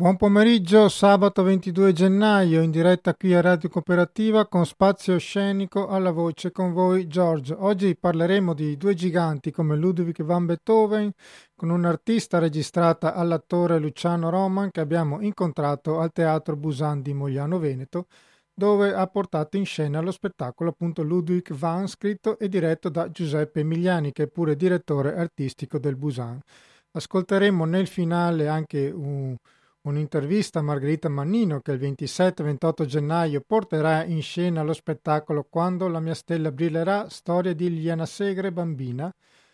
Buon pomeriggio, sabato 22 gennaio, in diretta qui a Radio Cooperativa con spazio scenico alla voce con voi Giorgio. Oggi parleremo di due giganti come Ludwig van Beethoven con un'artista registrata all'attore Luciano Roman che abbiamo incontrato al Teatro Busan di Mogliano Veneto dove ha portato in scena lo spettacolo appunto Ludwig van scritto e diretto da Giuseppe Emiliani che è pure direttore artistico del Busan. Ascolteremo nel finale anche un Un'intervista a Margherita Mannino che il 27-28 gennaio porterà in scena lo spettacolo Quando la mia stella brillerà, storia di Liliana Segre bambina,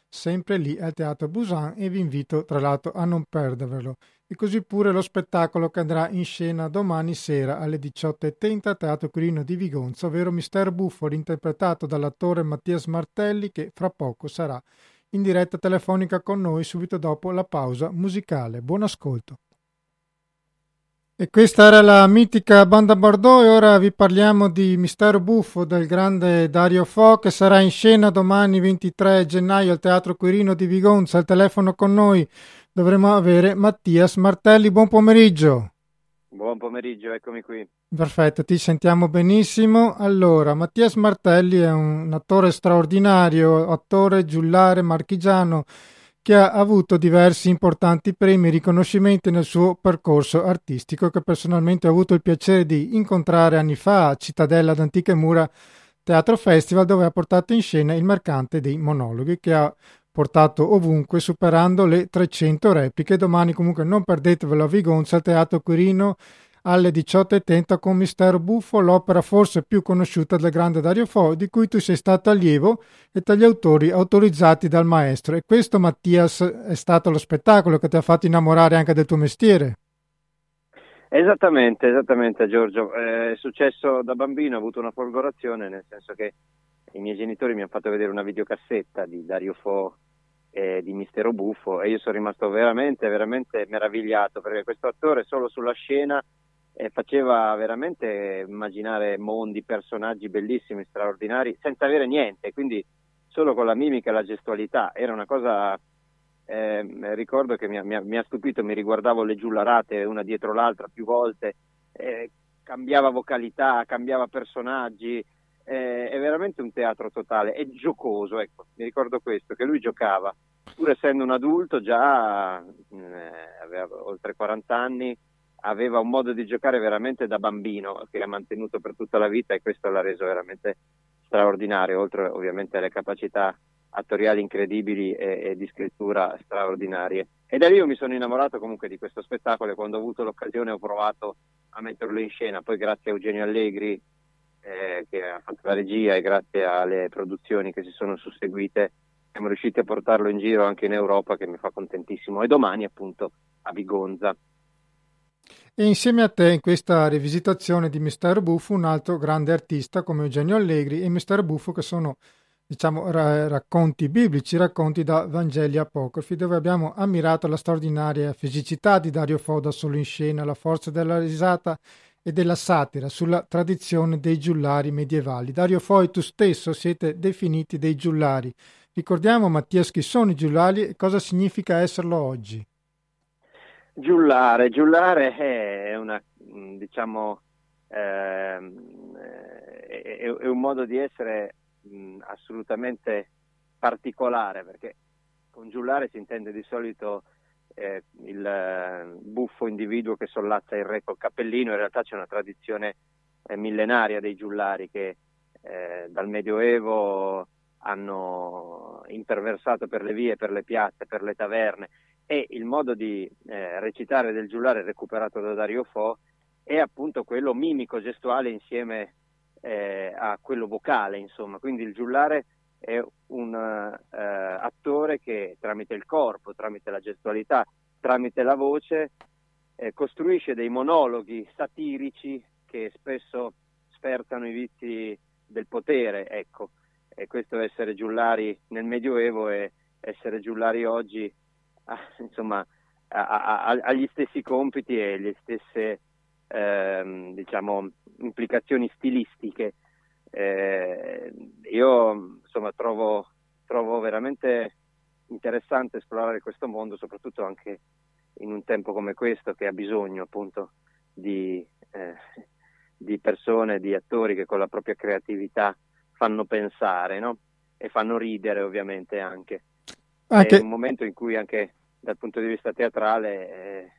sempre lì al Teatro Busan e vi invito tra l'altro a non perdervelo. E così pure lo spettacolo che andrà in scena domani sera alle 18.30 al Teatro Quirino di Vigonza, ovvero Mistero Buffo, interpretato dall'attore Mattias Martelli che fra poco sarà in diretta telefonica con noi subito dopo la pausa musicale. Buon ascolto. E questa era la mitica banda Bordeaux e ora vi parliamo di Mistero Buffo del grande Dario Fo che sarà in scena domani 23 gennaio al Teatro Quirino di Vigonza. Al telefono con noi dovremo avere Mattias Martelli. Buon pomeriggio. Buon pomeriggio, eccomi qui. Perfetto, ti sentiamo benissimo. Allora, Mattias Martelli è un attore straordinario, attore giullare marchigiano che ha avuto diversi importanti premi e riconoscimenti nel suo percorso artistico che personalmente ho avuto il piacere di incontrare anni fa a Cittadella d'Antiche Mura Teatro Festival dove ha portato in scena il mercante dei monologhi che ha portato ovunque superando le 300 repliche. Domani comunque non perdetevelo a Vigonza al Teatro Quirino alle 18.30 con Mistero Buffo, l'opera forse più conosciuta del grande Dario Fo, di cui tu sei stato allievo e tra gli autori autorizzati dal maestro. E questo, Mattias, è stato lo spettacolo che ti ha fatto innamorare anche del tuo mestiere. Esattamente, esattamente Giorgio. Eh, è successo da bambino, ho avuto una folgorazione, nel senso che i miei genitori mi hanno fatto vedere una videocassetta di Dario Fo e di Mistero Buffo e io sono rimasto veramente, veramente meravigliato perché questo attore solo sulla scena eh, faceva veramente immaginare mondi, personaggi bellissimi, straordinari, senza avere niente, quindi solo con la mimica e la gestualità. Era una cosa, eh, ricordo che mi, mi, mi, ha stupito, mi riguardavo le giullarate una dietro l'altra più volte, eh, cambiava vocalità, cambiava personaggi, è veramente un teatro totale, è giocoso, ecco, mi ricordo questo, che lui giocava, pur essendo un adulto già, eh, aveva oltre 40 anni, aveva un modo di giocare veramente da bambino che ha mantenuto per tutta la vita e questo l'ha reso veramente straordinario, oltre ovviamente alle capacità attoriali incredibili e, e, di scrittura straordinarie. E da lì io mi sono innamorato comunque di questo spettacolo e quando ho avuto l'occasione ho provato a metterlo in scena, poi grazie a Eugenio Allegri eh, che ha fatto la regia e grazie alle produzioni che si sono susseguite siamo riusciti a portarlo in giro anche in Europa che mi fa contentissimo. E domani appunto a Vigonza e insieme a te in questa rivisitazione di Mistero Buffo un altro grande artista come Eugenio Allegri e Mistero Buffo che sono diciamo ra- racconti biblici, racconti da Vangeli apocrifi dove abbiamo ammirato la straordinaria fisicità di Dario Fo da solo in scena, la forza della risata e della satira sulla tradizione dei giullari medievali. Dario Fo e tu stesso siete definiti dei giullari. Ricordiamo Mattia i giullari e cosa significa esserlo oggi. Giullare, giullare è una, mm, diciamo, ehm, è, è, un modo di essere mh, mm, assolutamente particolare perché con giullare si intende di solito eh, il uh, buffo individuo che sollazza il re col cappellino, in realtà c'è una tradizione eh, millenaria dei giullari che eh, dal Medioevo hanno imperversato per le vie, per le piazze, per le taverne e il modo di eh, recitare del giullare recuperato da Dario Fo è appunto quello mimico gestuale insieme eh, a quello vocale, insomma, quindi il giullare è un uh, attore che tramite il corpo, tramite la gestualità, tramite la voce eh, costruisce dei monologhi satirici che spesso sferzano i vizi del potere, ecco. E questo essere giullari nel Medioevo e essere giullari oggi insomma, ha, gli stessi compiti e le stesse ehm, diciamo, implicazioni stilistiche. Eh, io insomma, trovo, trovo, veramente interessante esplorare questo mondo, soprattutto anche in un tempo come questo che ha bisogno appunto di, eh, di persone, di attori che con la propria creatività fanno pensare no? e fanno ridere ovviamente anche. Anche. È un momento in cui anche dal punto di vista teatrale eh,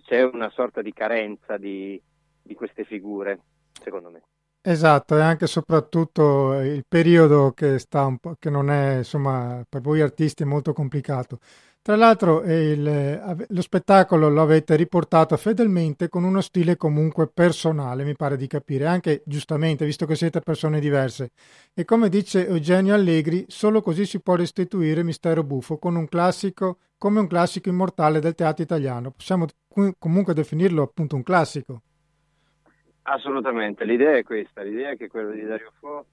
c'è, una sorta di carenza di, di queste figure, secondo me. Esatto, e anche e soprattutto il periodo che, sta un po', che non è, insomma, per voi artisti è molto complicato. Tra l'altro il, lo spettacolo lo avete riportato fedelmente con uno stile comunque personale, mi pare di capire, anche giustamente, visto che siete persone diverse. E come dice Eugenio Allegri, solo così si può restituire Mistero Buffo con un classico, come un classico immortale del teatro italiano. Possiamo comunque definirlo appunto un classico. Assolutamente, l'idea è questa, l'idea è che quello di Dario Fo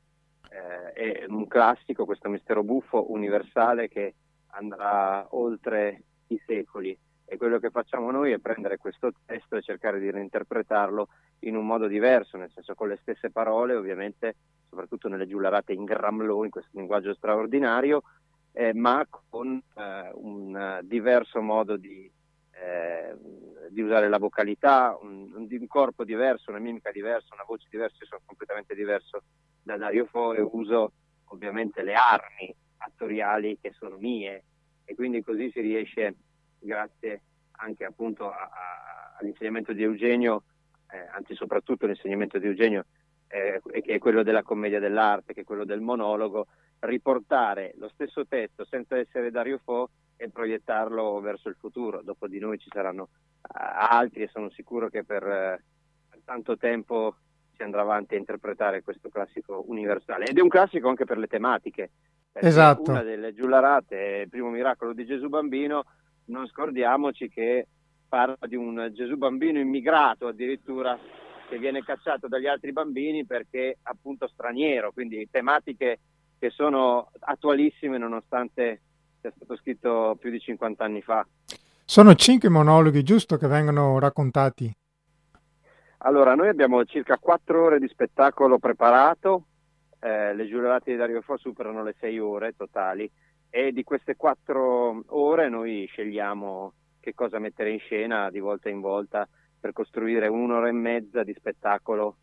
eh, è un classico, questo mistero buffo universale che andrà oltre i secoli. E quello che facciamo noi è prendere questo testo e cercare di reinterpretarlo in un modo diverso, nel senso con le stesse parole, ovviamente, soprattutto nelle giullarate in gramlo, in questo linguaggio straordinario, eh, ma con eh, un diverso modo di eh, di usare la vocalità, un, un, corpo diverso, una mimica diversa, una voce diversa, io sono completamente diverso da Dario Fo e uso ovviamente le armi attoriali che sono mie e quindi così si riesce, grazie anche appunto a, a, all'insegnamento di Eugenio, eh, anzi soprattutto l'insegnamento di Eugenio, eh, che è quello della commedia dell'arte, che è quello del monologo, riportare lo stesso testo senza essere Dario Fo e proiettarlo verso il futuro. Dopo di noi ci saranno uh, altri e sono sicuro che per, uh, per, tanto tempo si andrà avanti a interpretare questo classico universale. Ed è un classico anche per le tematiche. Esatto. Una delle giullarate, il primo miracolo di Gesù bambino, non scordiamoci che parla di un Gesù bambino immigrato addirittura che viene cacciato dagli altri bambini perché appunto straniero, quindi tematiche che sono attualissime nonostante è stato scritto più di 50 anni fa. Sono cinque monologhi, giusto, che vengono raccontati? Allora, noi abbiamo circa quattro ore di spettacolo preparato, eh, le giurate di Dario Fo superano le sei ore totali e di queste quattro ore noi scegliamo che cosa mettere in scena di volta in volta per costruire un'ora e mezza di spettacolo,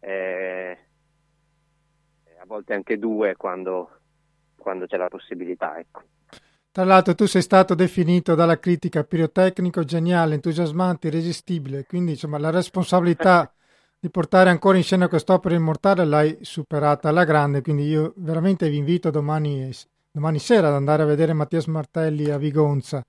eh, a volte anche due quando, quando c'è la possibilità. Ecco. Tra l'altro tu sei stato definito dalla critica pirotecnico, geniale, entusiasmante, irresistibile, quindi insomma la responsabilità di portare ancora in scena quest'opera immortale l'hai superata alla grande, quindi io veramente vi invito domani, domani sera ad andare a vedere Mattias Martelli a Vigonza.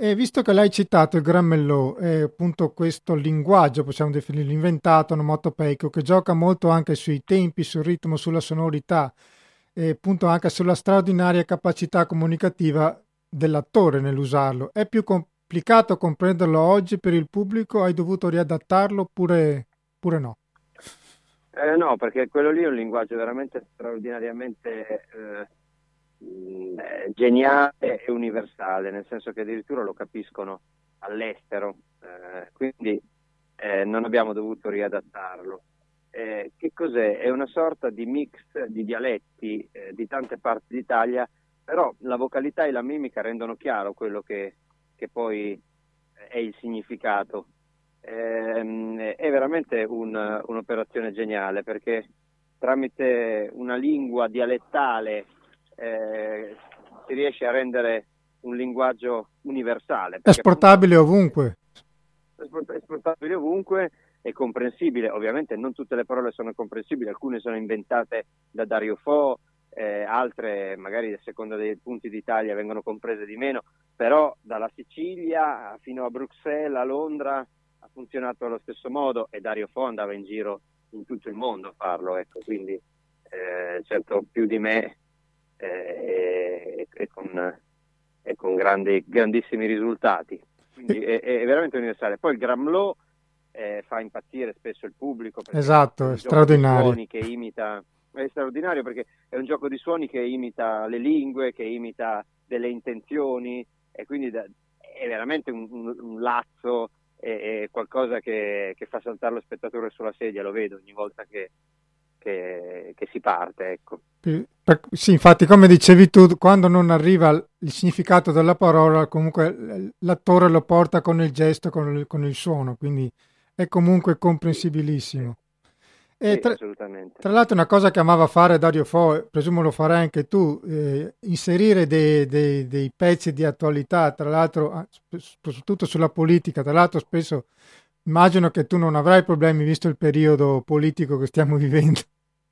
E visto che l'hai citato il Grammello, è appunto questo linguaggio, possiamo definirlo inventato, onomatopeico, che gioca molto anche sui tempi, sul ritmo, sulla sonorità e appunto anche sulla straordinaria capacità comunicativa dell'attore nell'usarlo. È più complicato comprenderlo oggi per il pubblico? Hai dovuto riadattarlo oppure, oppure no? Eh, no, perché quello lì è un linguaggio veramente straordinariamente eh, geniale e universale, nel senso che addirittura lo capiscono all'estero, eh, quindi eh, non abbiamo dovuto riadattarlo eh, che cos'è? È una sorta di mix di dialetti eh, di tante parti d'Italia, però la vocalità e la mimica rendono chiaro quello che, che poi è il significato. Eh, è veramente un, un'operazione geniale perché tramite una lingua dialettale eh, si riesce a rendere un linguaggio universale. Esportabile ovunque. Esportabile ovunque è comprensibile, ovviamente non tutte le parole sono comprensibili, alcune sono inventate da Dario Fo, eh, altre magari a seconda dei punti d'Italia vengono comprese di meno, però dalla Sicilia fino a Bruxelles, a Londra funzionato allo stesso modo e Dario Fo andava in giro in tutto il mondo a farlo, ecco, quindi eh, certo più di me eh, e, con, e con grandi, grandissimi risultati. Quindi è, è veramente universale. Poi il Gramlow eh, fa impazzire spesso il pubblico. Esatto, è, straordinario. Che imita, è straordinario perché è un gioco di suoni che imita le lingue, che imita delle intenzioni e quindi da, è veramente un, un, un lazzo, è, è qualcosa che, che, fa saltare lo spettatore sulla sedia, lo vedo ogni volta che, che, che si parte. Ecco. Sì, infatti, come dicevi tu, quando non arriva il significato della parola, comunque l'attore lo porta con il gesto, con il, con il suono, quindi è comunque comprensibilissimo. E sì, tra, tra, l'altro una cosa che amava fare Dario Fo, presumo lo farai anche tu, eh, inserire dei, dei, dei, pezzi di attualità, tra l'altro ah, soprattutto sulla politica, tra l'altro spesso immagino che tu non avrai problemi visto il periodo politico che stiamo vivendo.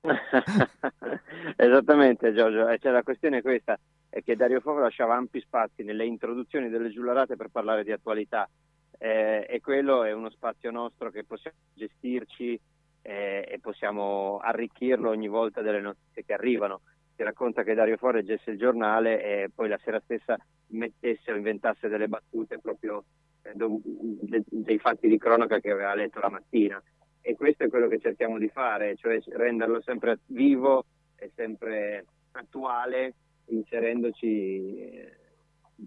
Esattamente Giorgio, cioè, la questione è questa, è che Dario Fo lasciava ampi spazi nelle introduzioni delle giullarate per parlare di attualità. Eh, e quello è uno spazio nostro che possiamo gestirci eh, e possiamo arricchirlo ogni volta delle notizie che arrivano. Si racconta che Dario Fo leggesse il giornale e poi la sera stessa mettesse o inventasse delle battute proprio eh, do, de, dei fatti di cronaca che aveva letto la mattina. E questo è quello che cerchiamo di fare, cioè renderlo sempre vivo e sempre attuale, inserendoci eh,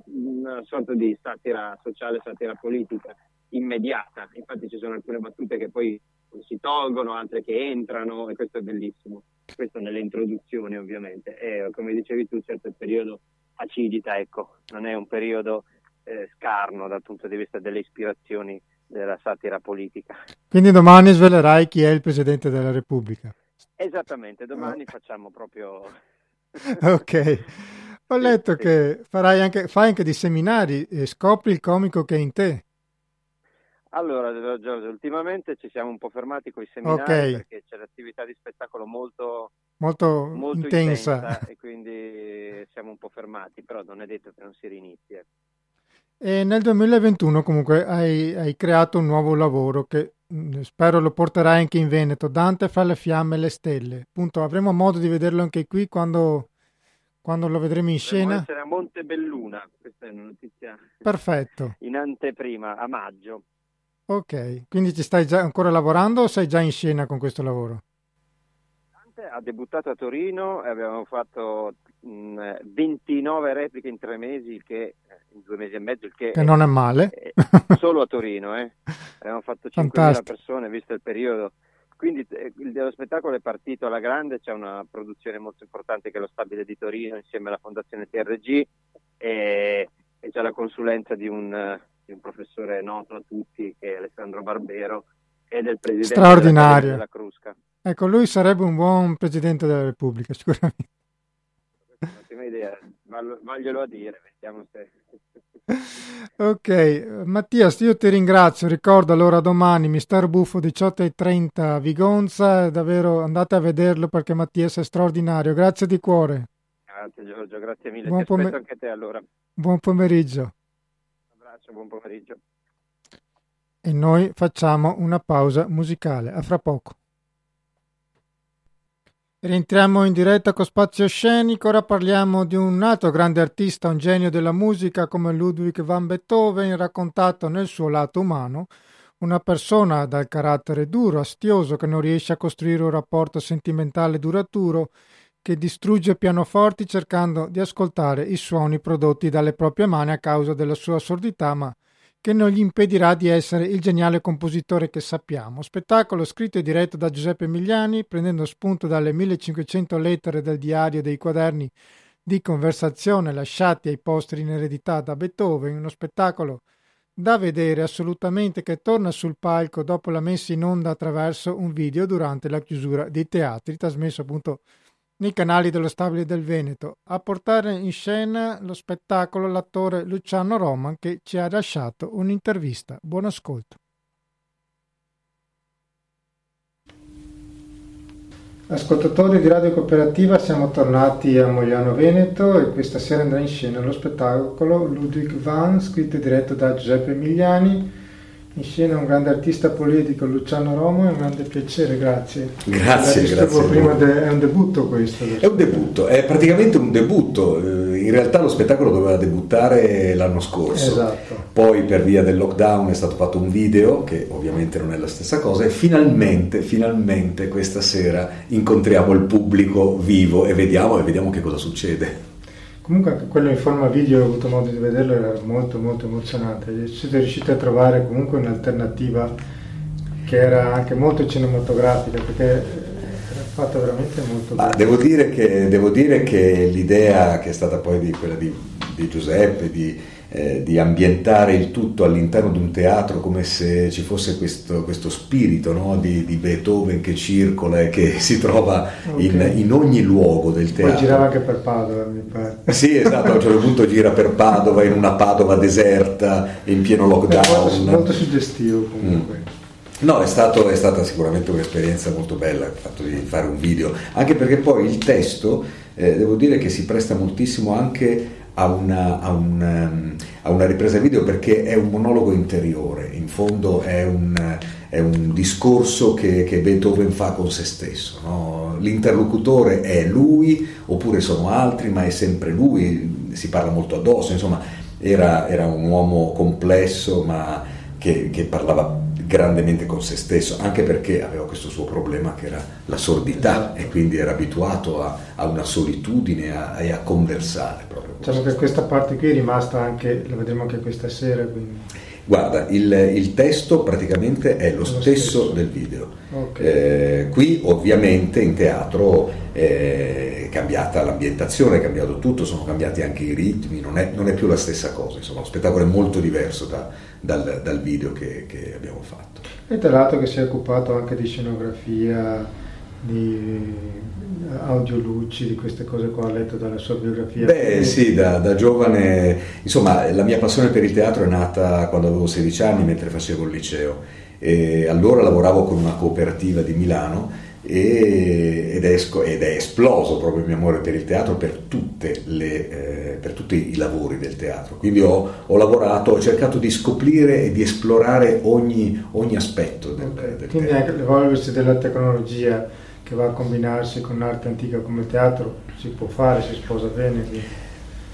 una sorta di satira sociale, satira politica immediata. Infatti ci sono alcune battute che poi si tolgono, altre che entrano e questo è bellissimo. Questo nelle introduzioni ovviamente. E come dicevi tu, certo il periodo acidita, ecco, non è un periodo eh, scarno dal punto di vista delle ispirazioni della satira politica. Quindi domani svelerai chi è il Presidente della Repubblica. Esattamente, domani oh. facciamo proprio... ok. Ho letto sì, che farai anche, fai anche dei seminari e scopri il comico che è in te. Allora, Giorgio, ultimamente ci siamo un po' fermati con i seminari okay. perché c'è l'attività di spettacolo molto, molto, molto intensa. intensa. e quindi siamo un po' fermati, però non è detto che non si rinizi. Ecco. E nel 2021 comunque hai, hai, creato un nuovo lavoro che mm, spero lo porterai anche in Veneto, Dante fra le fiamme e le stelle. Appunto, avremo modo di vederlo anche qui quando, quando lo vedremo in scena. essere a Montebelluna, questa è una notizia. Perfetto. In anteprima, a maggio. Ok, quindi ci stai già ancora lavorando o sei già in scena con questo lavoro? Ha debuttato a Torino e abbiamo fatto mh, 29 repliche in tre mesi, che, eh, in due mesi e mezzo, il che, che non è male. È solo a Torino, eh. abbiamo fatto 5.000 persone visto il periodo. Quindi eh, lo spettacolo è partito alla grande, c'è una produzione molto importante che è lo Stabile di Torino insieme alla Fondazione TRG e, e c'è la consulenza di un di un professore noto a tutti che è Alessandro Barbero e del presidente Straordinario. della Crusca. Ecco, lui sarebbe un buon presidente della Repubblica, sicuramente. Un'ottima idea, vaglielo a dire, vediamo se... ok, Mattias, io ti ringrazio. Ricordo allora domani Mister Buffo 18.30 a Vigonza. Davvero andate a vederlo perché Mattias è straordinario. Grazie di cuore. Grazie Giorgio, grazie mille. Buon, pome- te allora. Buon pomeriggio abbraccio, buon pomeriggio. E noi facciamo una pausa musicale. A fra poco. Rientriamo in diretta con Spazio Scenico, ora parliamo di un altro grande artista, un genio della musica come Ludwig van Beethoven, raccontato nel suo lato umano, una persona dal carattere duro, astioso, che non riesce a costruire un rapporto sentimentale duraturo, che distrugge pianoforti cercando di ascoltare i suoni prodotti dalle proprie mani a causa della sua sordità, ma che non gli impedirà di essere il geniale compositore che sappiamo. Spettacolo scritto e diretto da Giuseppe Migliani, prendendo spunto dalle 1500 lettere del diario dei quaderni di conversazione lasciati ai posteri in eredità da Beethoven, uno spettacolo da vedere assolutamente che torna sul palco dopo la messa in onda attraverso un video durante la chiusura dei teatri, trasmesso appunto nei canali dello Stabile del Veneto. A portare in scena lo spettacolo l'attore Luciano Roman che ci ha lasciato un'intervista. Buon ascolto. Ascoltatori di Radio Cooperativa, siamo tornati a Mogliano Veneto e questa sera andrà in scena lo spettacolo Ludwig van, scritto e diretto da Giuseppe Migliani in scena un grande artista politico, Luciano Romo, è un grande piacere, grazie. Grazie, grazie. Prima de- è un debutto questo? È un debutto, è praticamente un debutto. Eh, in realtà lo spettacolo doveva debuttare l'anno scorso. Esatto. Poi per via del lockdown è stato fatto un video, che ovviamente non è la stessa cosa, e finalmente, finalmente questa sera incontriamo il pubblico vivo e vediamo, e vediamo che cosa succede. Comunque anche quello in forma video, ho avuto modo di vederlo, era molto molto emozionante. Siete riusciti a trovare comunque un'alternativa che era anche molto cinematografica, perché fatto veramente molto bene. Devo dire, che, devo dire che l'idea che è stata poi di quella di, di Giuseppe, di, eh, di, ambientare il tutto all'interno di un teatro come se ci fosse questo, questo spirito no? di, di, Beethoven che circola e che si trova okay. in, in, ogni luogo del teatro. Poi girava anche per Padova, mi pare. Sì, esatto, a un certo punto gira per Padova, in una Padova deserta, in pieno lockdown. È molto, molto suggestivo comunque. Mm. No, è, stato, è, stata sicuramente un'esperienza molto bella il fatto di fare un video, anche perché poi il testo, eh, devo dire che si presta moltissimo anche a una, a, una, ehm, a una, ripresa video perché è un monologo interiore, in fondo è un, è un discorso che, che, Beethoven fa con se stesso. No? L'interlocutore è lui oppure sono altri, ma è sempre lui, si parla molto addosso, insomma era, era un uomo complesso ma che, che parlava grandemente con se stesso, anche perché aveva questo suo problema che era la sordità esatto. e quindi era abituato a, a una solitudine e a, a, conversare proprio. Diciamo che questa parte qui è rimasta anche, la vedremo anche questa sera. Quindi. Guarda, il, il, testo praticamente è lo, lo stesso, stesso, del video. Okay. Eh, qui ovviamente in teatro è cambiata l'ambientazione, è cambiato tutto, sono cambiati anche i ritmi, non è, non è più la stessa cosa, insomma, lo spettacolo è molto diverso da, dal, dal, video che, che abbiamo fatto. E tra l'altro che si è occupato anche di scenografia, di audioluci, di queste cose qua, ho letto dalla sua biografia. Beh sì, da, da, giovane, insomma la mia passione per il teatro è nata quando avevo 16 anni mentre facevo il liceo e allora lavoravo con una cooperativa di Milano ed, è, ed, è, esploso proprio il mio amore per il teatro per, le, eh, per tutti i lavori del teatro. Quindi ho, ho, lavorato, ho cercato di scoprire e di esplorare ogni, ogni aspetto del, del Quindi teatro. anche l'evolversi della tecnologia che va a combinarsi con l'arte antica come teatro si può fare, si sposa bene. Quindi.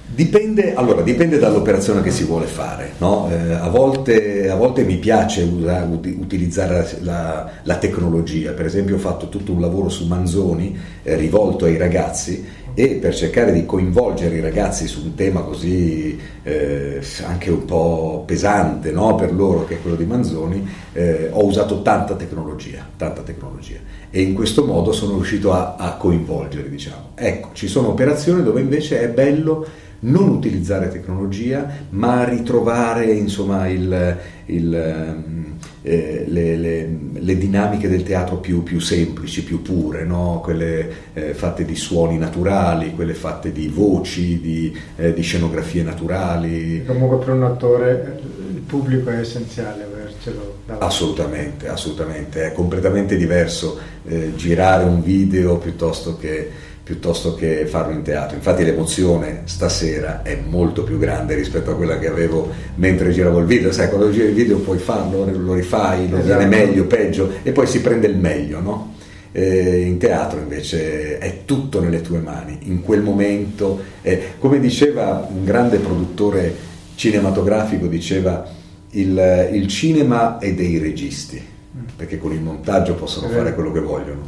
Dipende, allora, dipende dall'operazione che si vuole fare. No? Eh, a, volte, a, volte, mi piace usa, utilizzare la, la, tecnologia, per esempio ho fatto tutto un lavoro su Manzoni eh, rivolto ai ragazzi e per cercare di coinvolgere i ragazzi su un tema così eh, anche un po' pesante no? per loro che è quello di Manzoni, eh, ho usato tanta tecnologia, tanta tecnologia e in questo modo sono riuscito a, a coinvolgere. Diciamo. Ecco, ci sono operazioni dove invece è bello non utilizzare tecnologia, ma ritrovare insomma, il, il, ehm, eh, le, le, le, dinamiche del teatro più, più semplici, più pure, no? quelle eh, fatte di suoni naturali, quelle fatte di voci, di, eh, di scenografie naturali. Comunque per un attore il pubblico è essenziale avercelo davanti. Assolutamente, assolutamente, è completamente diverso eh, girare un video piuttosto che piuttosto che farlo in teatro. Infatti l'emozione stasera è molto più grande rispetto a quella che avevo mentre giravo il video. Sai, quando giri il video puoi farlo, lo rifai, lo esatto. viene meglio, peggio e poi si prende il meglio, no? Eh, in teatro invece è tutto nelle tue mani, in quel momento, eh, come diceva un grande produttore cinematografico, diceva il, il cinema è dei registi, perché con il montaggio possono fare quello che vogliono,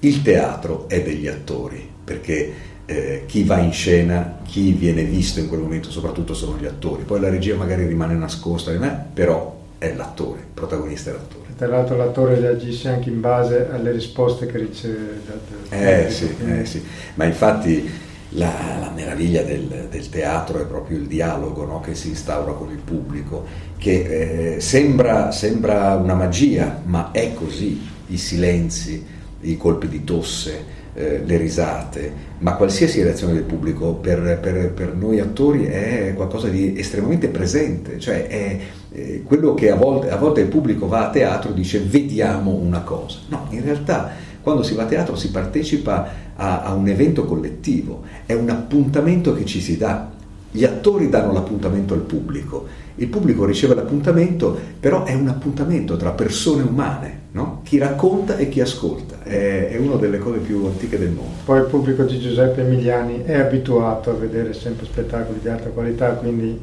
il teatro è degli attori perché eh, chi va in scena, chi viene visto in quel momento soprattutto sono gli attori, poi la regia magari rimane nascosta, però è l'attore, il protagonista è l'attore. Tra l'altro l'attore reagisce anche in base alle risposte che riceve dal eh, sì, eh sì, ma infatti la, la meraviglia del, del, teatro è proprio il dialogo no? che si instaura con il pubblico, che eh, sembra, sembra una magia, ma è così, i silenzi, i colpi di tosse, eh, le risate, ma qualsiasi reazione del pubblico per, per, per, noi attori è qualcosa di estremamente presente, cioè è eh, quello che a volte, a volte il pubblico va a teatro e dice vediamo una cosa. No, in realtà quando si va a teatro si partecipa a, a un evento collettivo, è un appuntamento che ci si dà. Gli attori danno l'appuntamento al pubblico, il pubblico riceve l'appuntamento, però è un appuntamento tra persone umane, no? chi racconta e chi ascolta, è, è, una delle cose più antiche del mondo. Poi il pubblico di Giuseppe Emiliani è abituato a vedere sempre spettacoli di alta qualità, quindi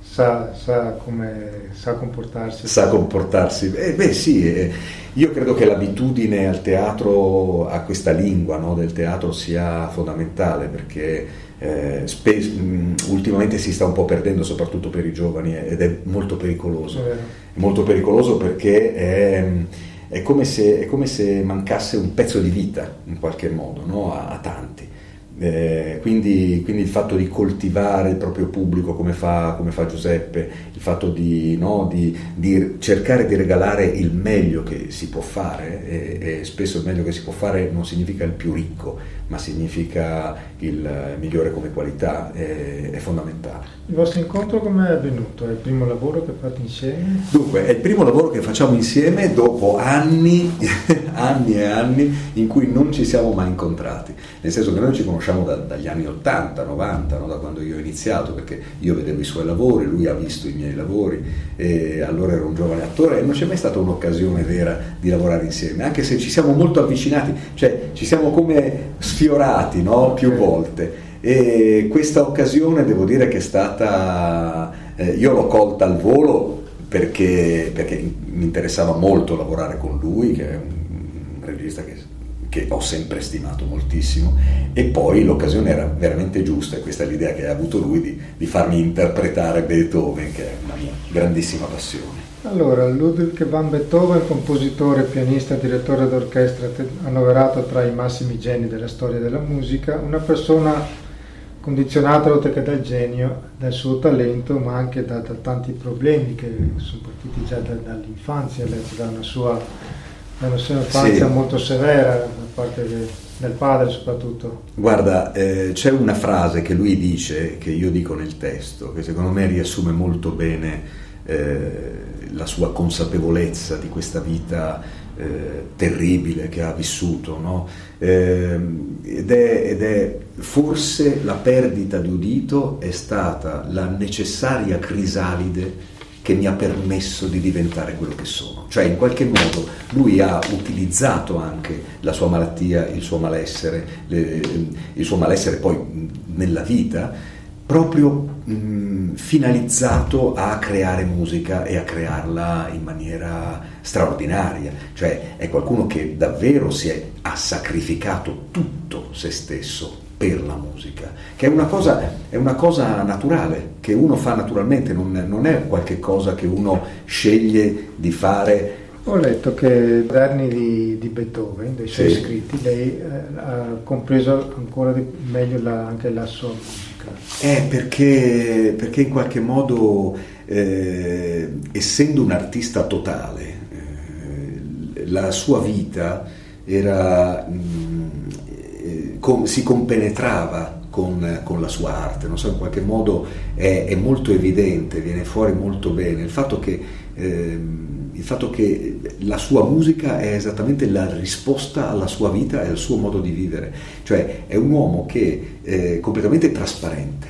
sa, sa come sa comportarsi. Sa comportarsi, eh, beh sì, eh, io credo che l'abitudine al teatro, a questa lingua no, del teatro sia fondamentale perché eh, spe- mh, ultimamente si sta un po' perdendo soprattutto per i giovani ed è molto pericoloso. È molto pericoloso perché è, è come se, è come se mancasse un pezzo di vita in qualche modo no? a, a, tanti. Eh, quindi, quindi, il fatto di coltivare il proprio pubblico come fa, come fa Giuseppe, il fatto di, no, di, di, cercare di regalare il meglio che si può fare, e, e spesso il meglio che si può fare non significa il più ricco, ma significa il migliore come qualità, è, è fondamentale. Il vostro incontro come è avvenuto? È il primo lavoro che fate insieme? Dunque, è il primo lavoro che facciamo insieme dopo anni, anni e anni in cui non ci siamo mai incontrati, nel senso che noi ci conosciamo da, dagli anni 80, 90, no? da quando io ho iniziato, perché io vedevo i suoi lavori, lui ha visto i miei lavori, allora ero un giovane attore e non c'è mai stata un'occasione vera di lavorare insieme, anche se ci siamo molto avvicinati, cioè ci siamo come sfiorati no? più volte. E questa occasione devo dire che è stata, eh, io l'ho colta al volo perché, perché, mi interessava molto lavorare con lui, che è un regista che, che, ho sempre stimato moltissimo, e poi l'occasione era veramente giusta, e questa è l'idea che ha avuto lui di, di farmi interpretare Beethoven, che è una mia grandissima passione. Allora, Ludwig van Beethoven, compositore, pianista, direttore d'orchestra, annoverato tra i massimi geni della storia della musica, una persona condizionata oltre che dal genio, dal suo talento, ma anche da, da tanti problemi che sono partiti già da, dall'infanzia, da una sua, da una sua infanzia sì. molto severa da parte de, del padre soprattutto. Guarda, eh, c'è una frase che lui dice, che io dico nel testo, che secondo me riassume molto bene eh, la sua consapevolezza di questa vita eh, terribile che ha vissuto, no? eh, ed, è, ed, è, forse la perdita di udito è stata la necessaria crisalide che mi ha permesso di diventare quello che sono. Cioè in qualche modo lui ha utilizzato anche la sua malattia, il suo malessere, le, il suo malessere poi nella vita, proprio mh, finalizzato a creare musica e a crearla in maniera straordinaria, cioè è qualcuno che davvero si è, ha sacrificato tutto se stesso per la musica, che è una cosa, è una cosa naturale, che uno fa naturalmente, non, non è qualcosa che uno sceglie di fare ho letto che Verni di, di Beethoven, dei suoi sì. scritti, lei eh, ha compreso ancora meglio la, anche la sua. Eh, perché, perché in qualche modo, eh, essendo un artista totale, eh, la sua vita era, mh, mm, eh, com, si compenetrava con, con, la sua arte, non so, in qualche modo è, è, molto evidente, viene fuori molto bene. Il fatto che ehm, il fatto che la sua musica è esattamente la risposta alla sua vita e al suo modo di vivere, cioè è un uomo che è completamente trasparente,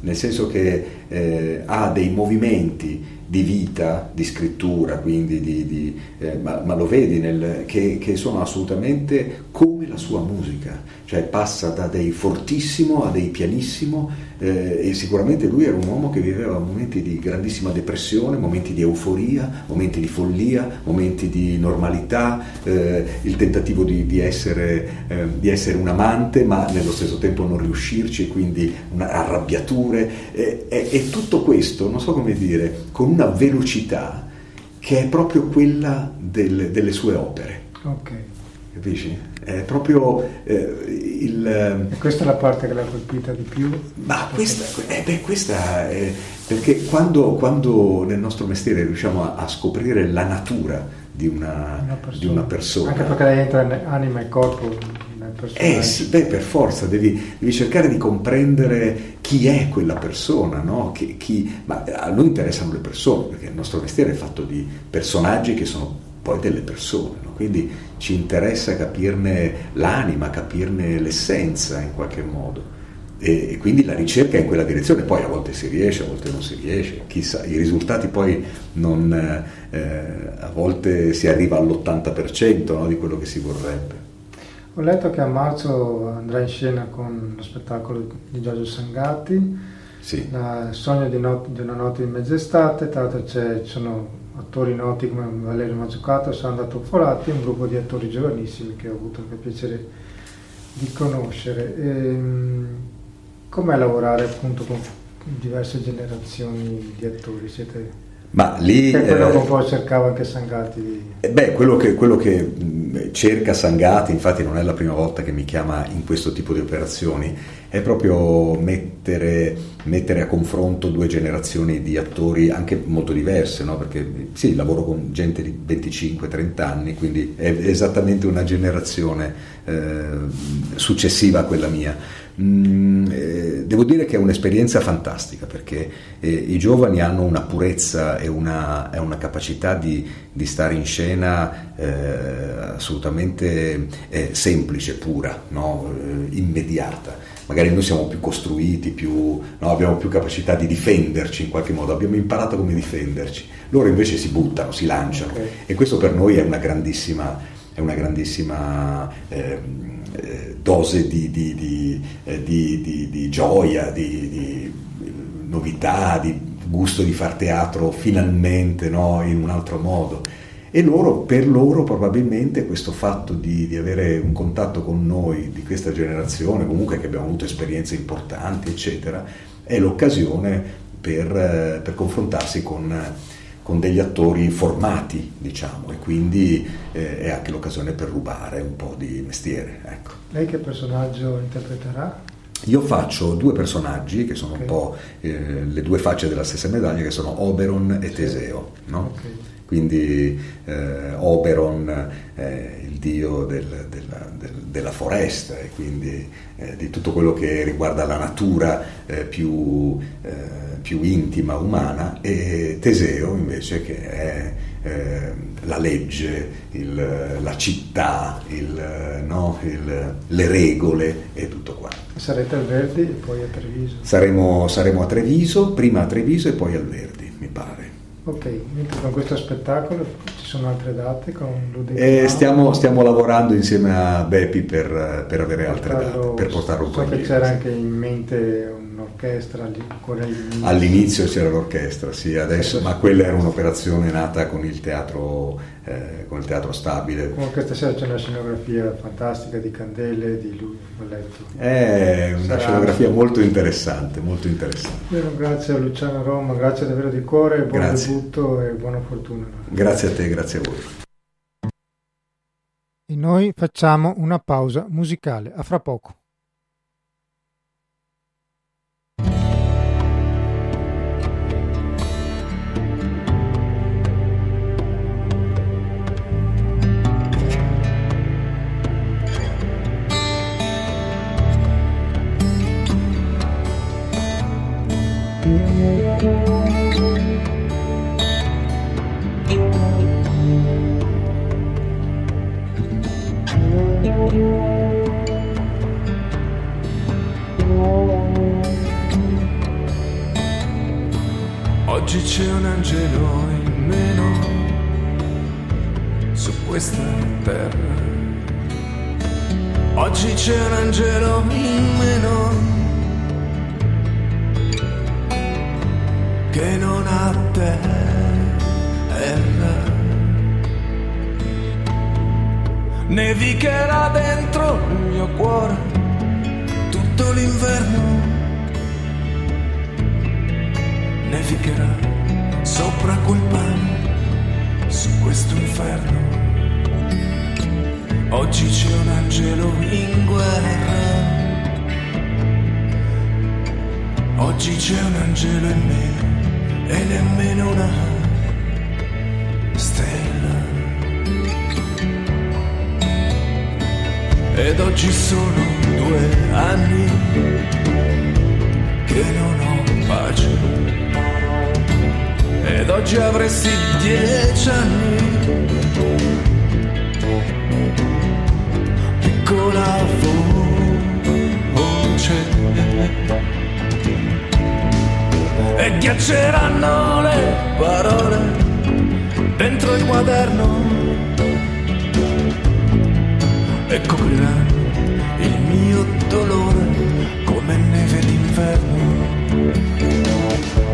nel senso che eh, ha dei movimenti di vita, di scrittura, quindi di, di, eh, ma, ma, lo vedi nel, che, che, sono assolutamente come la sua musica, cioè passa da dei fortissimo a dei pianissimo eh, e sicuramente lui era un uomo che viveva momenti di grandissima depressione, momenti di euforia, momenti di follia, momenti di normalità, eh, il tentativo di, di, essere, eh, di, essere, un amante ma nello stesso tempo non riuscirci quindi una, arrabbiature e tutto questo, non so come dire, con una velocità che è proprio quella del, delle sue opere. Ok. Capisci? È proprio eh, il... Ehm, e questa è la parte che l'ha colpita di più? Ma questa, eh beh, questa è... Perché quando, quando, nel nostro mestiere riusciamo a, a scoprire la natura di una, una, di una persona... Anche perché lei entra in anima e corpo eh sì, beh, per forza, devi, devi, cercare di comprendere chi è quella persona, no? chi, chi, ma a noi interessano le persone, perché il nostro mestiere è fatto di personaggi che sono poi delle persone, no? quindi ci interessa capirne l'anima, capirne l'essenza in qualche modo. E, e, quindi la ricerca è in quella direzione, poi a volte si riesce, a volte non si riesce, chissà, i risultati poi non, eh, a volte si arriva all'80% no, di quello che si vorrebbe. Ho letto che a marzo andrà in scena con lo spettacolo di Giorgio Sangatti, sì. Il sogno di, not- di, una notte di mezz'estate, tra l'altro ci sono attori noti come Valerio Mazzucato, Sandra Toffolatti, un gruppo di attori giovanissimi che ho avuto il piacere di conoscere. E, ehm, com'è lavorare appunto con diverse generazioni di attori? Siete Ma lì... Che quello che un po' cercava anche Sangati di... Eh, beh, quello che, quello che cerca Sangati, infatti non è la prima volta che mi chiama in questo tipo di operazioni, è proprio mettere, mettere a confronto due generazioni di attori anche molto diverse, no? perché sì, lavoro con gente di 25-30 anni, quindi è esattamente una generazione eh, successiva a quella mia Mm, eh, devo dire che è un'esperienza fantastica perché eh, i giovani hanno una purezza e una, e una capacità di, di, stare in scena eh, assolutamente eh, semplice, pura, no? Eh, immediata. Magari noi siamo più costruiti, più, no? abbiamo più capacità di difenderci in qualche modo, abbiamo imparato come difenderci. Loro invece si buttano, si lanciano okay. e questo per noi è una grandissima, è una grandissima dose di, di, di, eh, di, gioia, di, novità, di gusto di far teatro finalmente no? in un altro modo. E loro, per loro probabilmente questo fatto di, di, avere un contatto con noi di questa generazione, comunque che abbiamo avuto esperienze importanti, eccetera, è l'occasione per, eh, per confrontarsi con con degli attori formati, diciamo, e quindi eh, è anche l'occasione per rubare un po' di mestiere. Ecco. Lei che personaggio interpreterà? Io faccio due personaggi che sono okay. un po' eh, le due facce della stessa medaglia, che sono Oberon e Teseo. No? Okay quindi eh, Oberon è il dio del, della, del, della, foresta e quindi eh, di tutto quello che riguarda la natura eh, più, eh, più, intima, umana, e Teseo invece che è eh, la legge, il, la città, il, no, le regole e tutto quanto. Sarete al Verdi e poi a Treviso? Saremo, saremo a Treviso, prima a Treviso e poi al Verdi, mi pare. Ok, con questo spettacolo ci sono altre date con eh, stiamo, stiamo, lavorando insieme a Bepi per, per avere altre date, per portarlo un po' So che c'era anche in mente un'orchestra ancora all'inizio. All'inizio c'era l'orchestra, sì, adesso, ma quella era un'operazione nata con il teatro, eh, con il teatro stabile. Comunque stasera c'è una scenografia fantastica di candele, di lui, ho letto. È una Sarà... scenografia molto interessante, molto interessante. Bene, grazie a Luciano Roma, grazie davvero di cuore, buon grazie. debutto e buona fortuna. Grazie a te, grazie a voi. E noi facciamo una pausa musicale. A fra poco. Oggi c'è un c'è un angelo in me e nemmeno una stella. ed oggi sono due anni che non ho pace ed oggi avresti dieci anni ghiacceranno le parole dentro il quaderno e copriranno il mio dolore come neve d'inverno.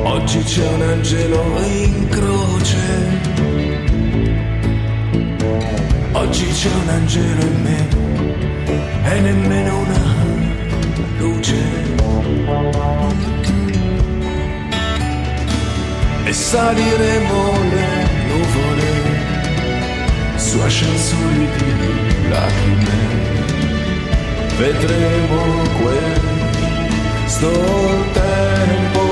Oggi c'è un angelo in croce. Oggi c'è un angelo in me e nemmeno una luce. E saliremo le nuvole su ascensori di lacrime. Vedremo questo tempo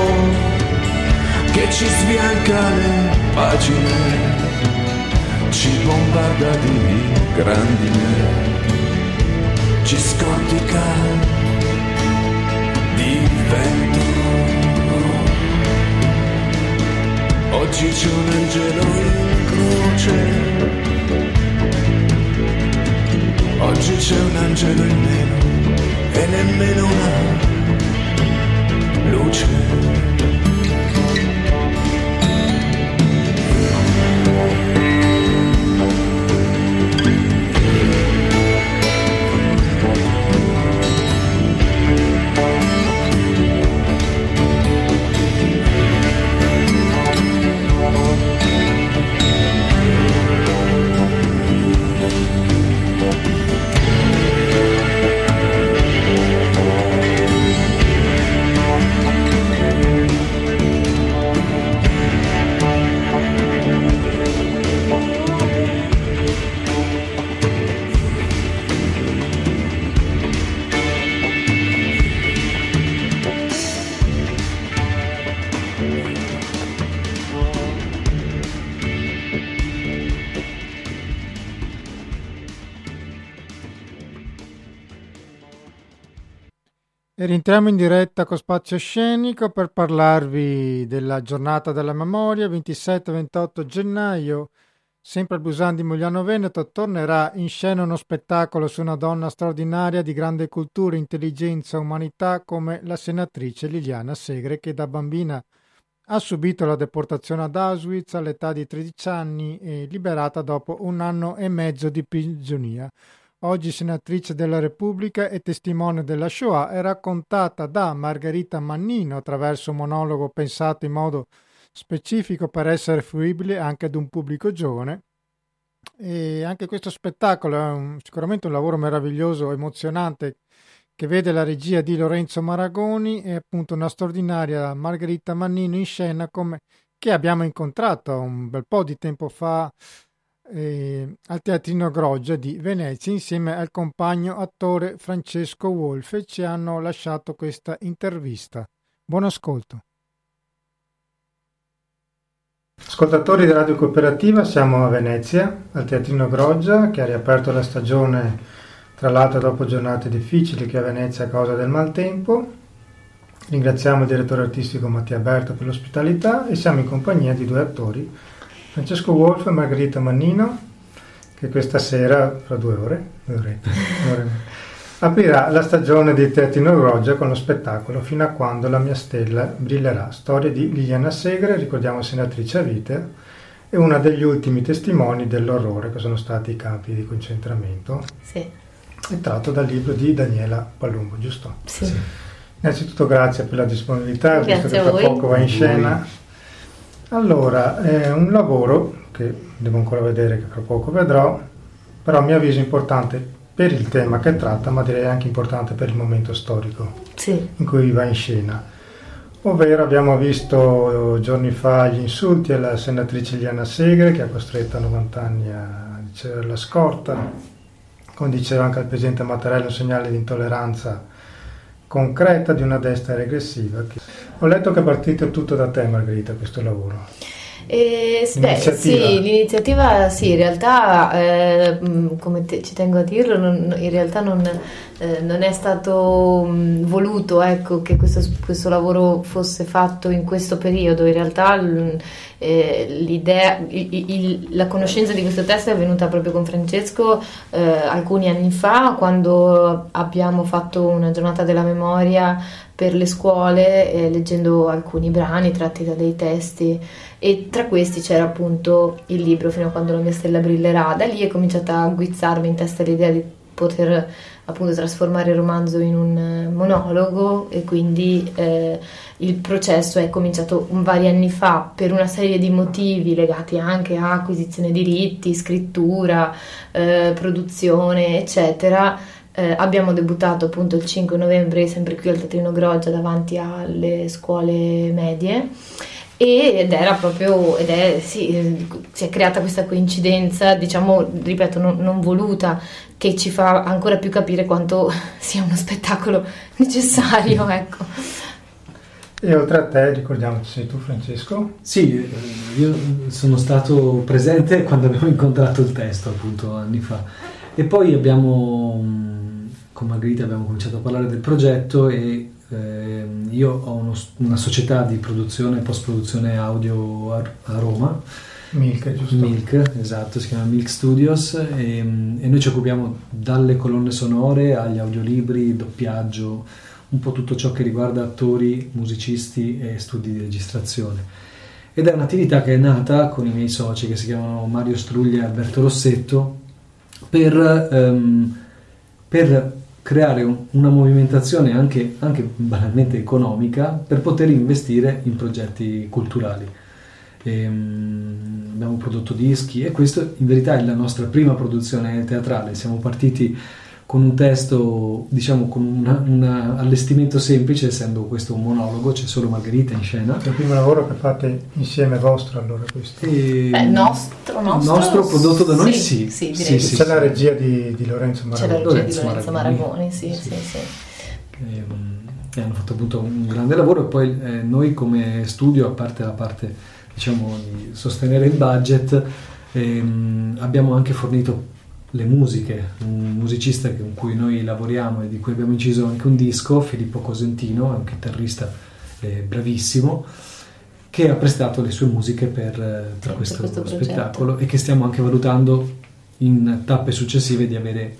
che ci sbianca le pagine, ci bombarda di grandine ci scortica di vento. Oggi c'è un angelo in croce. Oggi c'è un angelo in meno e nemmeno una luce. E rientriamo in diretta con Spazio Scenico per parlarvi della giornata della memoria, 27-28 gennaio, sempre al Busan di Mogliano Veneto, tornerà in scena uno spettacolo su una donna straordinaria di grande cultura, intelligenza, umanità come la senatrice Liliana Segre che da bambina ha subito la deportazione ad Auschwitz all'età di 13 anni e liberata dopo un anno e mezzo di prigionia oggi senatrice della Repubblica e testimone della Shoah, è raccontata da Margherita Mannino attraverso un monologo pensato in modo specifico per essere fruibile anche ad un pubblico giovane. E anche questo spettacolo è un, sicuramente un lavoro meraviglioso, emozionante, che vede la regia di Lorenzo Maragoni e appunto una straordinaria Margherita Mannino in scena come, che abbiamo incontrato un bel po' di tempo fa eh, al Teatrino Groggia di Venezia insieme al compagno attore Francesco Wolfe ci hanno lasciato questa intervista. Buon ascolto. Ascoltatori di Radio Cooperativa, siamo a Venezia, al Teatrino Groggia, che ha riaperto la stagione, tra l'altro dopo giornate difficili che a Venezia a causa del maltempo. Ringraziamo il direttore artistico Mattia Berto per l'ospitalità e siamo in compagnia di due attori Francesco Wolf e Margherita Mannino, che questa sera, fra due ore, due orette, aprirà la stagione di Teatrino Roggia con lo spettacolo Fino a quando la mia stella brillerà, storia di Liliana Segre, ricordiamo senatrice a vita, e una degli ultimi testimoni dell'orrore che sono stati i campi di concentramento. Sì. È tratto dal libro di Daniela Palumbo, giusto? Sì. sì. Innanzitutto grazie per la disponibilità, grazie visto che tra poco va in scena. Allora, è un lavoro che devo ancora vedere, che tra poco vedrò, però a mio avviso importante per il tema che tratta, ma direi anche importante per il momento storico sì. in cui va in scena. Ovvero abbiamo visto giorni fa gli insulti alla senatrice Liana Segre che ha costretto a 90 anni a ricevere la scorta, come diceva anche il Presidente Mattarella, un segnale di intolleranza concreta di una destra regressiva. Ho letto che è partito tutto da te Margherita questo lavoro. Eh, beh, sì, l'iniziativa sì, in realtà, eh, come te, ci tengo a dirlo, non, in realtà non, eh, non è stato mh, voluto ecco, che questo, questo, lavoro fosse fatto in questo periodo, in realtà eh, l'idea, il, il, la conoscenza di questo testo è venuta proprio con Francesco eh, alcuni anni fa, quando abbiamo fatto una giornata della memoria per le scuole, eh, leggendo alcuni brani tratti da dei testi e tra questi c'era appunto il libro Fino a quando la mia stella brillerà. Da lì è cominciata a guizzarmi in testa l'idea di poter appunto trasformare il romanzo in un eh, monologo e quindi eh, il processo è cominciato vari anni fa per una serie di motivi legati anche a acquisizione diritti, scrittura, eh, produzione, eccetera. Eh, abbiamo debuttato appunto il 5 novembre sempre qui al Teatrino Groggia davanti alle scuole medie ed era proprio, ed è, sì, si è creata questa coincidenza, diciamo, ripeto, non, non voluta, che ci fa ancora più capire quanto sia uno spettacolo necessario, ecco. E oltre a te, ricordiamo, sei tu Francesco? Sì, io sono stato presente quando abbiamo incontrato il testo, appunto, anni fa. E poi abbiamo, con Margherita abbiamo cominciato a parlare del progetto e eh, io ho uno, una società di produzione e post-produzione audio a, a Roma. Milk, giusto? Milk, esatto, si chiama Milk Studios e, e noi ci occupiamo dalle colonne sonore agli audiolibri, doppiaggio, un po' tutto ciò che riguarda attori, musicisti e studi di registrazione. Ed è un'attività che è nata con i miei soci che si chiamano Mario Struglia e Alberto Rossetto per, um, per creare un, una movimentazione anche, anche, banalmente economica per poter investire in progetti culturali. E, um, abbiamo prodotto dischi e questo in verità è la nostra prima produzione teatrale. Siamo partiti con un testo, diciamo, con un allestimento semplice, essendo questo un monologo, c'è solo Margherita in scena. È il primo lavoro che fate insieme vostro, allora questo? E... Beh, nostro, nostro, nostro prodotto da noi, sì. sì, sì, sì c'è la regia di, di Lorenzo Maragoni. C'è la regia Lorenzo di Lorenzo Maragoni, Maragoni sì, sì, sì. Che, che hanno fatto appunto un grande lavoro e poi eh, noi come studio, a parte la parte diciamo di sostenere il budget, ehm, abbiamo anche fornito le musiche, un musicista con cui noi lavoriamo e di cui abbiamo inciso anche un disco, Filippo Cosentino, è un chitarrista eh, bravissimo, che ha prestato le sue musiche per, eh, per questo, questo spettacolo e che stiamo anche valutando in tappe successive di avere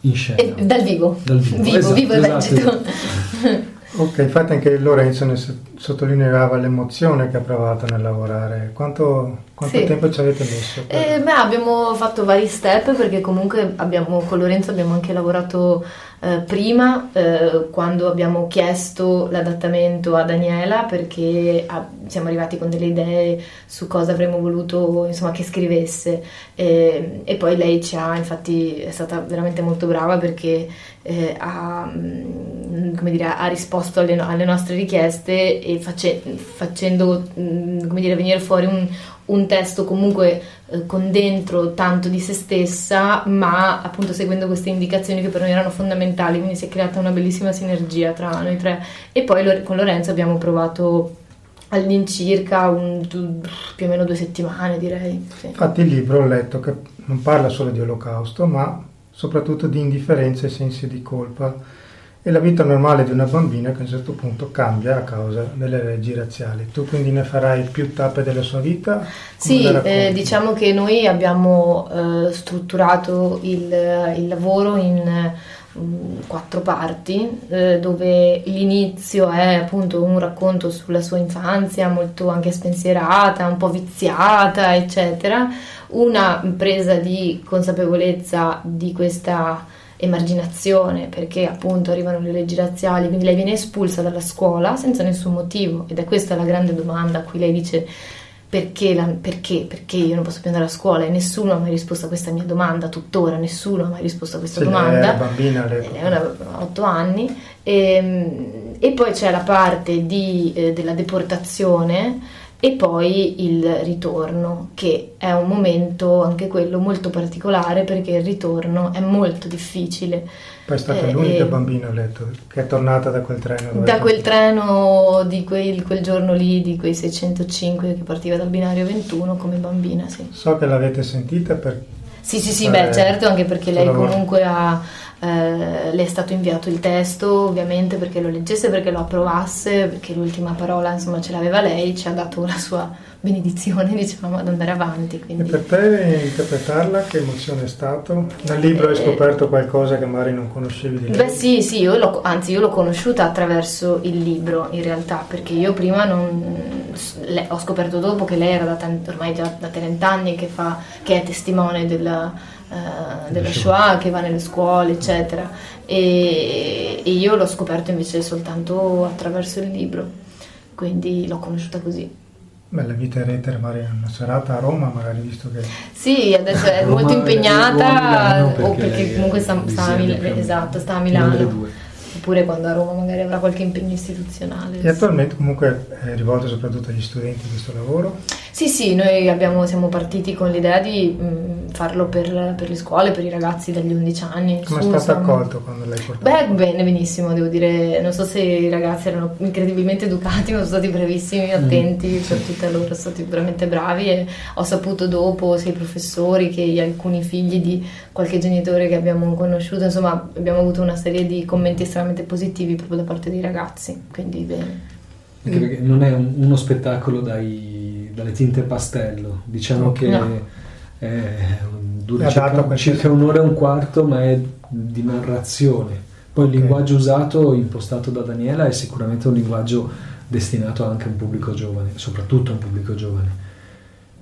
in scena. E dal vivo. Dal vivo, vivo, esatto, vivo esatto. Ok, infatti anche Lorenzo ne sottolineava l'emozione che ha provato nel lavorare. Quanto, quanto sì. tempo ci avete messo? Per... Eh, beh, abbiamo fatto vari step perché comunque abbiamo, con Lorenzo abbiamo anche lavorato eh, prima eh, quando abbiamo chiesto l'adattamento a Daniela perché ah, siamo arrivati con delle idee su cosa avremmo voluto insomma, che scrivesse e, e, poi lei ci ha infatti è stata veramente molto brava perché eh, ha, mm, dire, ha, risposto alle, alle, nostre richieste e face, facendo mm, dire, venire fuori un, un testo comunque eh, con dentro tanto di se stessa, ma appunto seguendo queste indicazioni che per noi erano fondamentali, quindi si è creata una bellissima sinergia tra noi tre. E poi con Lorenzo abbiamo provato all'incirca un, più o meno due settimane, direi. Sì. Infatti il libro ho letto che non parla solo di olocausto, ma soprattutto di indifferenza e sensi di colpa e la vita normale di una bambina che a un certo punto cambia a causa delle leggi razziali. Tu quindi ne farai più tappe della sua vita? Come sì, eh, diciamo che noi abbiamo eh, strutturato il, il, lavoro in um, quattro parti, eh, dove l'inizio è appunto un racconto sulla sua infanzia, molto anche spensierata, un po' viziata, eccetera, una presa di consapevolezza di questa emarginazione perché appunto arrivano le leggi razziali, quindi lei viene espulsa dalla scuola senza nessun motivo ed è questa la grande domanda a cui lei dice perché, la, perché, perché io non posso più andare a scuola? E nessuno ha mai risposto a questa mia domanda, tuttora nessuno ha mai risposto a questa sì, domanda. È bambina, lei una, 8 anni. E, ehm, e, poi c'è la parte di, eh, della deportazione e poi il ritorno, che è un momento anche quello molto particolare perché il ritorno è molto difficile. Poi è stata eh, l'unica bambina, ho letto, che è tornata da quel treno. Da quel treno di quel, quel, giorno lì, di quei 605 che partiva dal binario 21 come bambina, sì. So che l'avete sentita per... Sì, sì, sì, beh, certo, anche perché lei comunque ha eh, le è stato inviato il testo ovviamente perché lo leggesse, perché lo approvasse, perché l'ultima parola insomma ce l'aveva lei, ci ha dato la sua benedizione diciamo ad andare avanti. Quindi... E per te interpretarla che emozione è stato? Nel libro hai eh, scoperto qualcosa che magari non conoscevi di lei? Beh sì, sì, io anzi io l'ho conosciuta attraverso il libro in realtà perché io prima non, le, ho scoperto dopo che lei era da tanti, ormai già da 30 anni che, fa, che è testimone della eh, della Shoah che va nelle scuole, eccetera. E, e, io l'ho scoperto invece soltanto attraverso il libro, quindi l'ho conosciuta così. Beh, la vita eretere, magari una serata a Roma, magari visto che... Sì, adesso è molto impegnata, o perché, perché comunque sta, sta, a Mil- esatto, sta a Milano. oppure quando a Roma magari avrà qualche impegno istituzionale. E attualmente comunque è rivolto soprattutto agli studenti questo lavoro? Sì, sì, noi abbiamo, siamo partiti con l'idea di mh, farlo per, per, le scuole, per i ragazzi dagli 11 anni. Come è stato accolto quando l'hai portato? Beh, bene, benissimo, devo dire, non so se i ragazzi erano incredibilmente educati, ma sono stati bravissimi, mm. attenti mm. per tutte loro, sono stati veramente bravi e ho saputo dopo sia i professori che alcuni figli di qualche genitore che abbiamo conosciuto, insomma abbiamo avuto una serie di commenti estremamente positivi proprio da parte dei ragazzi, quindi bene. Anche perché non è un, uno spettacolo dai, dalle tinte pastello, diciamo che no. è, dura circa, circa, un'ora e un quarto, ma è di narrazione. Poi okay. il linguaggio usato, impostato da Daniela, è sicuramente un linguaggio destinato anche a un pubblico giovane, soprattutto a un pubblico giovane.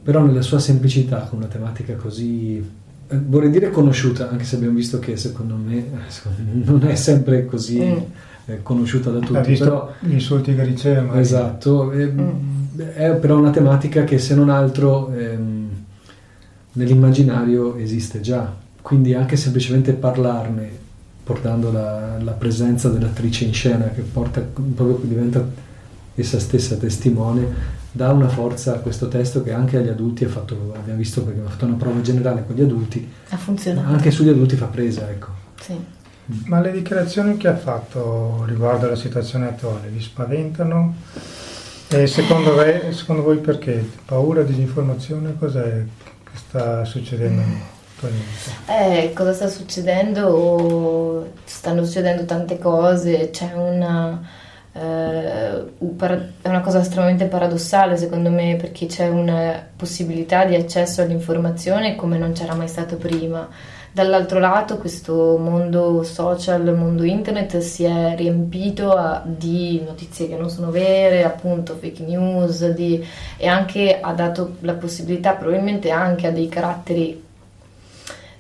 Però nella sua semplicità, con una tematica così eh, vorrei dire conosciuta, anche se abbiamo visto che secondo me, secondo me non è sempre così. Mm eh, conosciuta da tutti. Ha visto però, gli insulti che riceve. Esatto, è, mm. È, però una tematica che se non altro ehm, nell'immaginario esiste già, quindi anche semplicemente parlarne, portando la, la presenza dell'attrice in scena che porta, proprio diventa essa stessa testimone, dà una forza a questo testo che anche agli adulti ha fatto, abbiamo visto perché ha fatto una prova generale con gli adulti, ha funzionato. Anche sugli adulti fa presa, ecco. Sì. Ma le dichiarazioni che ha fatto riguardo alla situazione attuale vi spaventano? E secondo, voi, secondo voi perché? Paura, disinformazione? Cos'è che sta succedendo attualmente? Eh, cosa sta succedendo? Stanno succedendo tante cose, c'è una... Eh, è una cosa estremamente paradossale secondo me perché c'è una possibilità di accesso all'informazione come non c'era mai stato prima Dall'altro lato questo mondo social, mondo internet si è riempito a, di notizie che non sono vere, appunto fake news, di, e anche ha dato la possibilità probabilmente anche a dei caratteri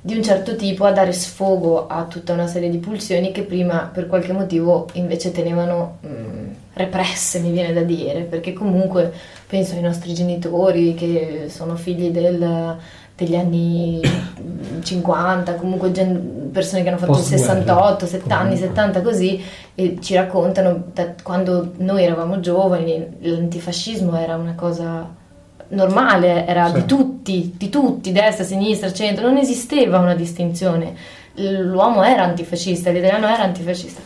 di un certo tipo a dare sfogo a tutta una serie di pulsioni che prima per qualche motivo invece tenevano mm, represse, mi viene da dire, perché comunque penso ai nostri genitori che sono figli del degli anni 50, comunque persone che hanno fatto il 68, 70 anni, 70 così, e ci raccontano da quando noi eravamo giovani l'antifascismo era una cosa normale, era sì. di tutti, di tutti, destra, sinistra, centro, non esisteva una distinzione. L'uomo era antifascista, l'italiano era antifascista.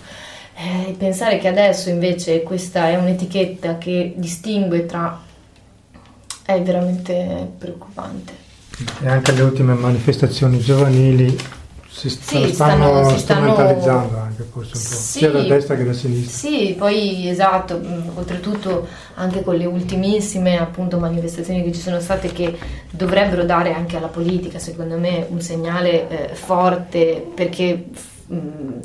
Eh, pensare che adesso invece questa è un'etichetta che distingue tra è veramente preoccupante e anche le ultime manifestazioni giovanili si, sì, stanno, si stanno strumentalizzando anche forse un po', sì, sia da destra che da sinistra. Sì, poi esatto, mm, oltretutto anche con le ultimissime appunto manifestazioni che ci sono state che dovrebbero dare anche alla politica, secondo me, un segnale eh, forte perché mh, mm,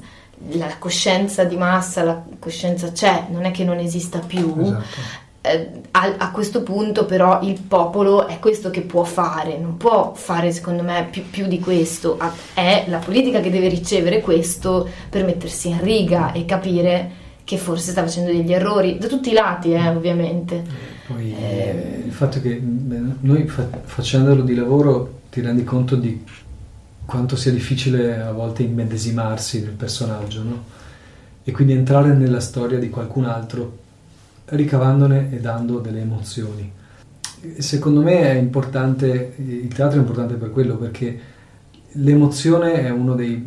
la coscienza di massa, la coscienza c'è, non è che non esista più. Esatto eh, a, a, questo punto però il popolo è questo che può fare, non può fare secondo me più, più, di questo, è la politica che deve ricevere questo per mettersi in riga e capire che forse sta facendo degli errori, da tutti i lati eh, ovviamente. Poi eh, il fatto che noi fa, facendolo di lavoro ti rendi conto di quanto sia difficile a volte immedesimarsi nel personaggio, no? E quindi entrare nella storia di qualcun altro ricavandone e dando delle emozioni. Secondo me è importante, il teatro è importante per quello perché l'emozione è uno dei,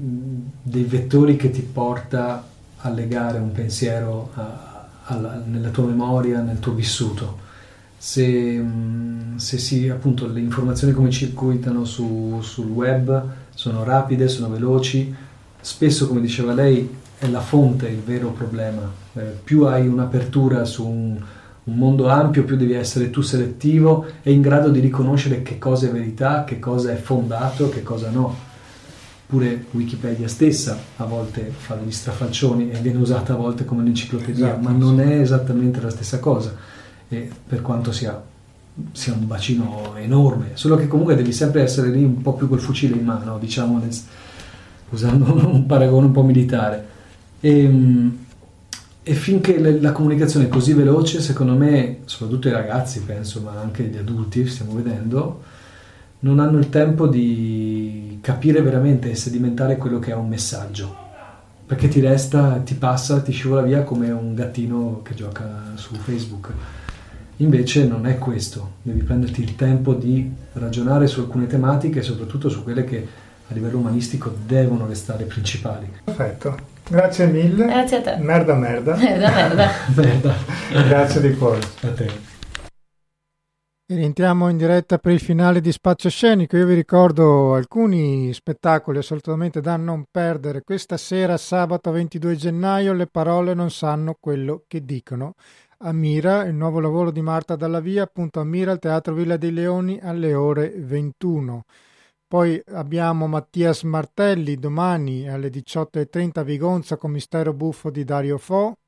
dei vettori che ti porta a legare un pensiero a, a, nella tua memoria, nel tuo vissuto. Se, se si, appunto, le informazioni come circuitano su, sul web sono rapide, sono veloci, spesso, come diceva lei, è la fonte il vero problema. Eh, più hai un'apertura su un, un, mondo ampio, più devi essere tu selettivo e in grado di riconoscere che cosa è verità, che cosa è fondato, che cosa no. Pure Wikipedia stessa a volte fa degli strafalcioni e viene usata a volte come un'enciclopedia, esatto, ma non è esattamente la stessa cosa. E per quanto sia, sia, un bacino enorme, solo che comunque devi sempre essere lì un po' più col fucile in mano, diciamo, nel, usando un paragone un po' militare e, ehm, e finché le, la comunicazione è così veloce, secondo me, soprattutto i ragazzi, penso, ma anche gli adulti, stiamo vedendo, non hanno il tempo di capire veramente e sedimentare quello che è un messaggio. perché ti resta, ti passa, ti scivola via come un gattino che gioca su Facebook. Invece non è questo, devi prenderti il tempo di ragionare su alcune tematiche e soprattutto su quelle che a livello umanistico devono restare principali. Perfetto, grazie mille. Grazie a te. Merda merda. Merda merda. merda. grazie di cuore. A te. E rientriamo in diretta per il finale di Spazio Scenico. Io vi ricordo alcuni spettacoli assolutamente da non perdere. Questa sera, sabato 22 gennaio, le parole non sanno quello che dicono. Amira, il nuovo lavoro di Marta Dalla Via, appunto Amira al Teatro Villa dei Leoni alle ore 21. Poi abbiamo Mattias Martelli domani alle 18.30 a Vigonza con Mistero Buffo di Dario Fo.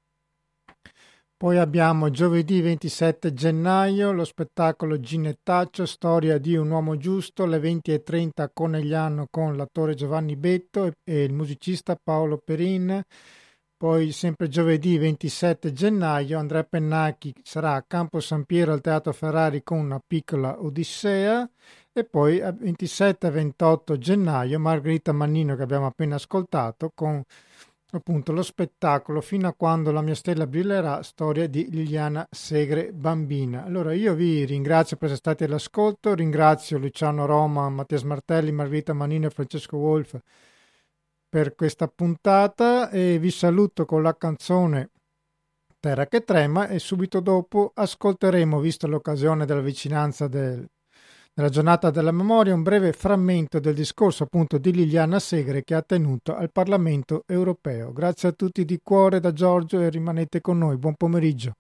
Poi abbiamo giovedì 27 gennaio lo spettacolo Ginettaccio, storia di un uomo giusto, alle 20.30 a Conegliano con l'attore Giovanni Betto e il musicista Paolo Perin. Poi sempre giovedì 27 gennaio Andrea Pennacchi sarà a Campo San Piero al Teatro Ferrari con una piccola Odissea e poi a 27 e 28 gennaio Margherita Mannino che abbiamo appena ascoltato con appunto lo spettacolo Fino a quando la mia stella brillerà, storia di Liliana Segre bambina. Allora io vi ringrazio per essere stati all'ascolto, ringrazio Luciano Roma, Mattia Martelli, Margherita Manino e Francesco Wolf per questa puntata e vi saluto con la canzone Terra che trema e subito dopo ascolteremo, visto l'occasione della vicinanza del nella giornata della memoria un breve frammento del discorso appunto di Liliana Segre che ha tenuto al Parlamento europeo. Grazie a tutti di cuore da Giorgio e rimanete con noi. Buon pomeriggio.